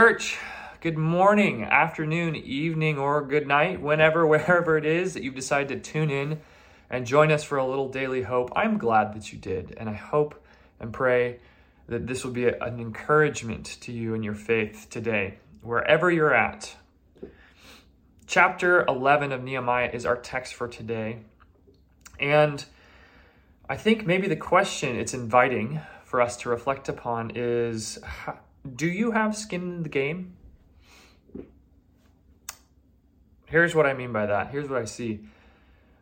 Church, good morning, afternoon, evening, or good night, whenever, wherever it is that you've decided to tune in and join us for a little daily hope. I'm glad that you did, and I hope and pray that this will be a, an encouragement to you in your faith today, wherever you're at. Chapter 11 of Nehemiah is our text for today. And I think maybe the question it's inviting for us to reflect upon is do you have skin in the game? Here's what I mean by that. Here's what I see.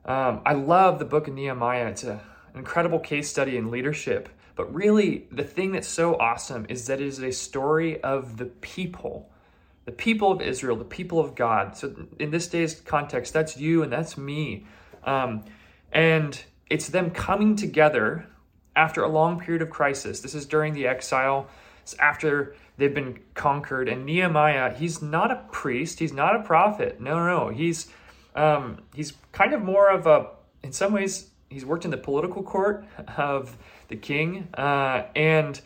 Um, I love the book of Nehemiah. It's an incredible case study in leadership. But really, the thing that's so awesome is that it is a story of the people, the people of Israel, the people of God. So, in this day's context, that's you and that's me. Um, and it's them coming together after a long period of crisis. This is during the exile after they've been conquered. And Nehemiah, he's not a priest, he's not a prophet. No, no, no. He's um, he's kind of more of a, in some ways, he's worked in the political court of the king, uh, and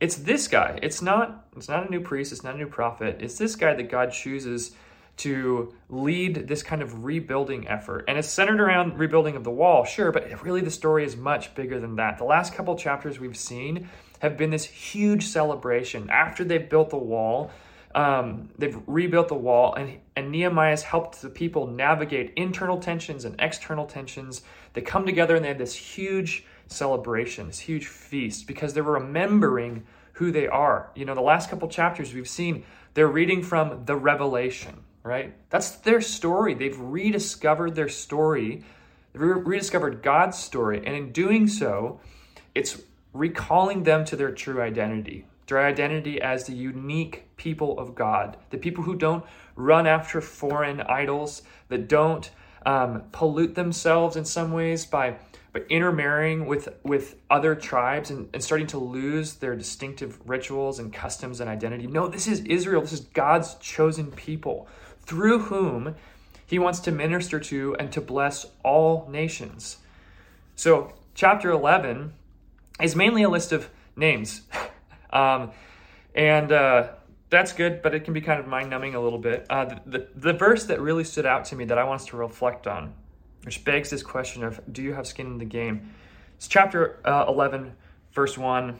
it's this guy. It's not it's not a new priest. It's not a new prophet. It's this guy that God chooses to lead this kind of rebuilding effort. And it's centered around rebuilding of the wall, sure, but really the story is much bigger than that. The last couple chapters we've seen have been this huge celebration. After they've built the wall, um, they've rebuilt the wall, and, and Nehemiah has helped the people navigate internal tensions and external tensions. They come together and they have this huge celebration, this huge feast, because they're remembering who they are. You know, the last couple chapters we've seen, they're reading from the Revelation, right? That's their story. They've rediscovered their story, they've rediscovered God's story, and in doing so, it's recalling them to their true identity, their identity as the unique people of God, the people who don't run after foreign idols, that don't um, pollute themselves in some ways by by intermarrying with with other tribes and, and starting to lose their distinctive rituals and customs and identity. No, this is Israel. This is God's chosen people through whom he wants to minister to and to bless all nations. So, chapter 11 is mainly a list of names. um, and uh, that's good, but it can be kind of mind numbing a little bit. Uh, the, the, the, verse that really stood out to me that I want us to reflect on, which begs this question of do you have skin in the game? It's chapter uh, 11, verse 1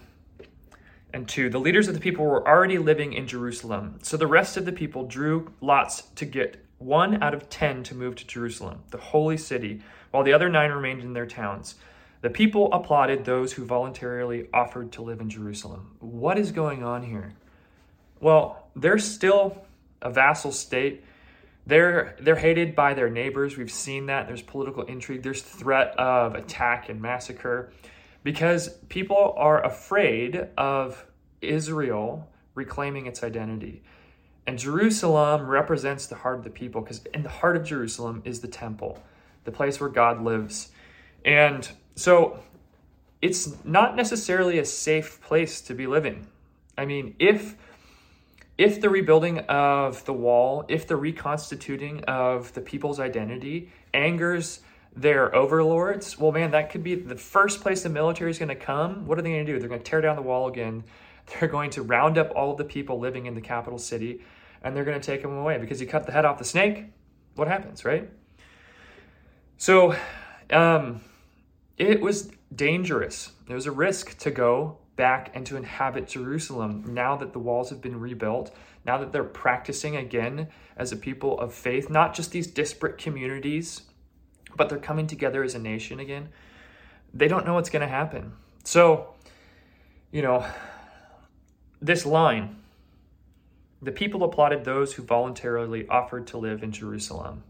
and 2. The leaders of the people were already living in Jerusalem, so the rest of the people drew lots to get one out of ten to move to Jerusalem, the holy city, while the other nine remained in their towns. The people applauded those who voluntarily offered to live in Jerusalem. What is going on here? Well, they're still a vassal state. They're they're hated by their neighbors. We've seen that. There's political intrigue. There's threat of attack and massacre because people are afraid of Israel reclaiming its identity. And Jerusalem represents the heart of the people because in the heart of Jerusalem is the temple, the place where God lives. And so it's not necessarily a safe place to be living. I mean, if if the rebuilding of the wall, if the reconstituting of the people's identity angers their overlords, well, man, that could be the first place the military is going to come. What are they going to do? They're going to tear down the wall again. They're going to round up all of the people living in the capital city and they're going to take them away because you cut the head off the snake. What happens, right? So, um, it was dangerous. There was a risk to go back and to inhabit Jerusalem now that the walls have been rebuilt, now that they're practicing again as a people of faith, not just these disparate communities, but they're coming together as a nation again. They don't know what's going to happen. So, you know, this line the people applauded those who voluntarily offered to live in Jerusalem.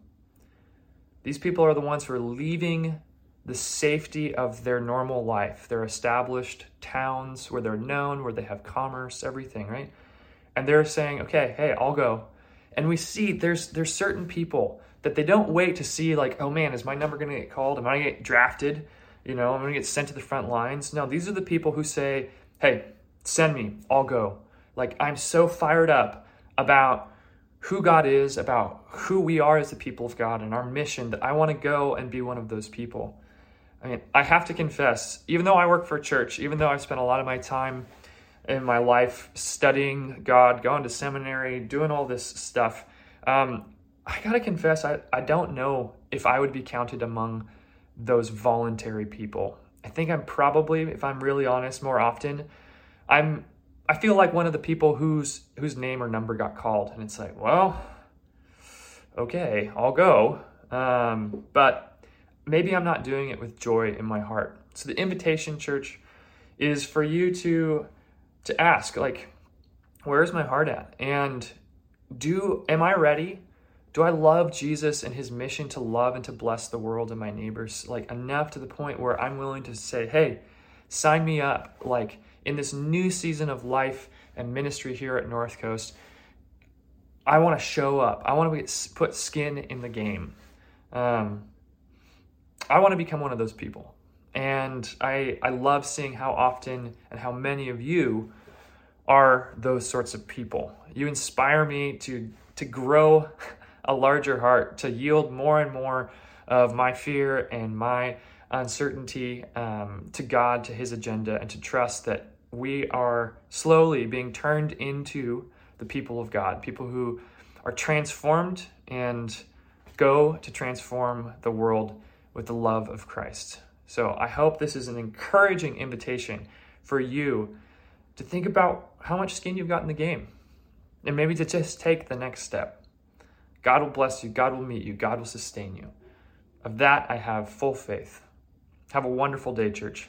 These people are the ones who are leaving the safety of their normal life, their established towns where they're known, where they have commerce, everything, right? And they're saying, okay, hey, I'll go. And we see there's there's certain people that they don't wait to see like, oh man, is my number gonna get called? Am I gonna get drafted? You know, I'm gonna get sent to the front lines. No, these are the people who say, hey, send me, I'll go. Like I'm so fired up about who God is, about who we are as the people of God and our mission that I want to go and be one of those people. I mean, I have to confess, even though I work for a church, even though I've spent a lot of my time in my life, studying God, going to seminary, doing all this stuff. Um, I gotta confess, I, I don't know if I would be counted among those voluntary people. I think I'm probably, if I'm really honest, more often, I'm I feel like one of the people whose whose name or number got called, and it's like, well, okay, I'll go. Um, but maybe I'm not doing it with joy in my heart. So the invitation, church, is for you to to ask, like, where's my heart at? And do am I ready? Do I love Jesus and his mission to love and to bless the world and my neighbors like enough to the point where I'm willing to say, hey, sign me up, like in this new season of life and ministry here at North Coast, I want to show up. I want to put skin in the game. Um, I want to become one of those people. And I, I love seeing how often and how many of you are those sorts of people. You inspire me to, to grow a larger heart, to yield more and more of my fear and my uncertainty um, to God, to His agenda, and to trust that we are slowly being turned into the people of God, people who are transformed and go to transform the world with the love of Christ. So I hope this is an encouraging invitation for you to think about how much skin you've got in the game and maybe to just take the next step. God will bless you, God will meet you, God will sustain you. Of that, I have full faith. Have a wonderful day, church.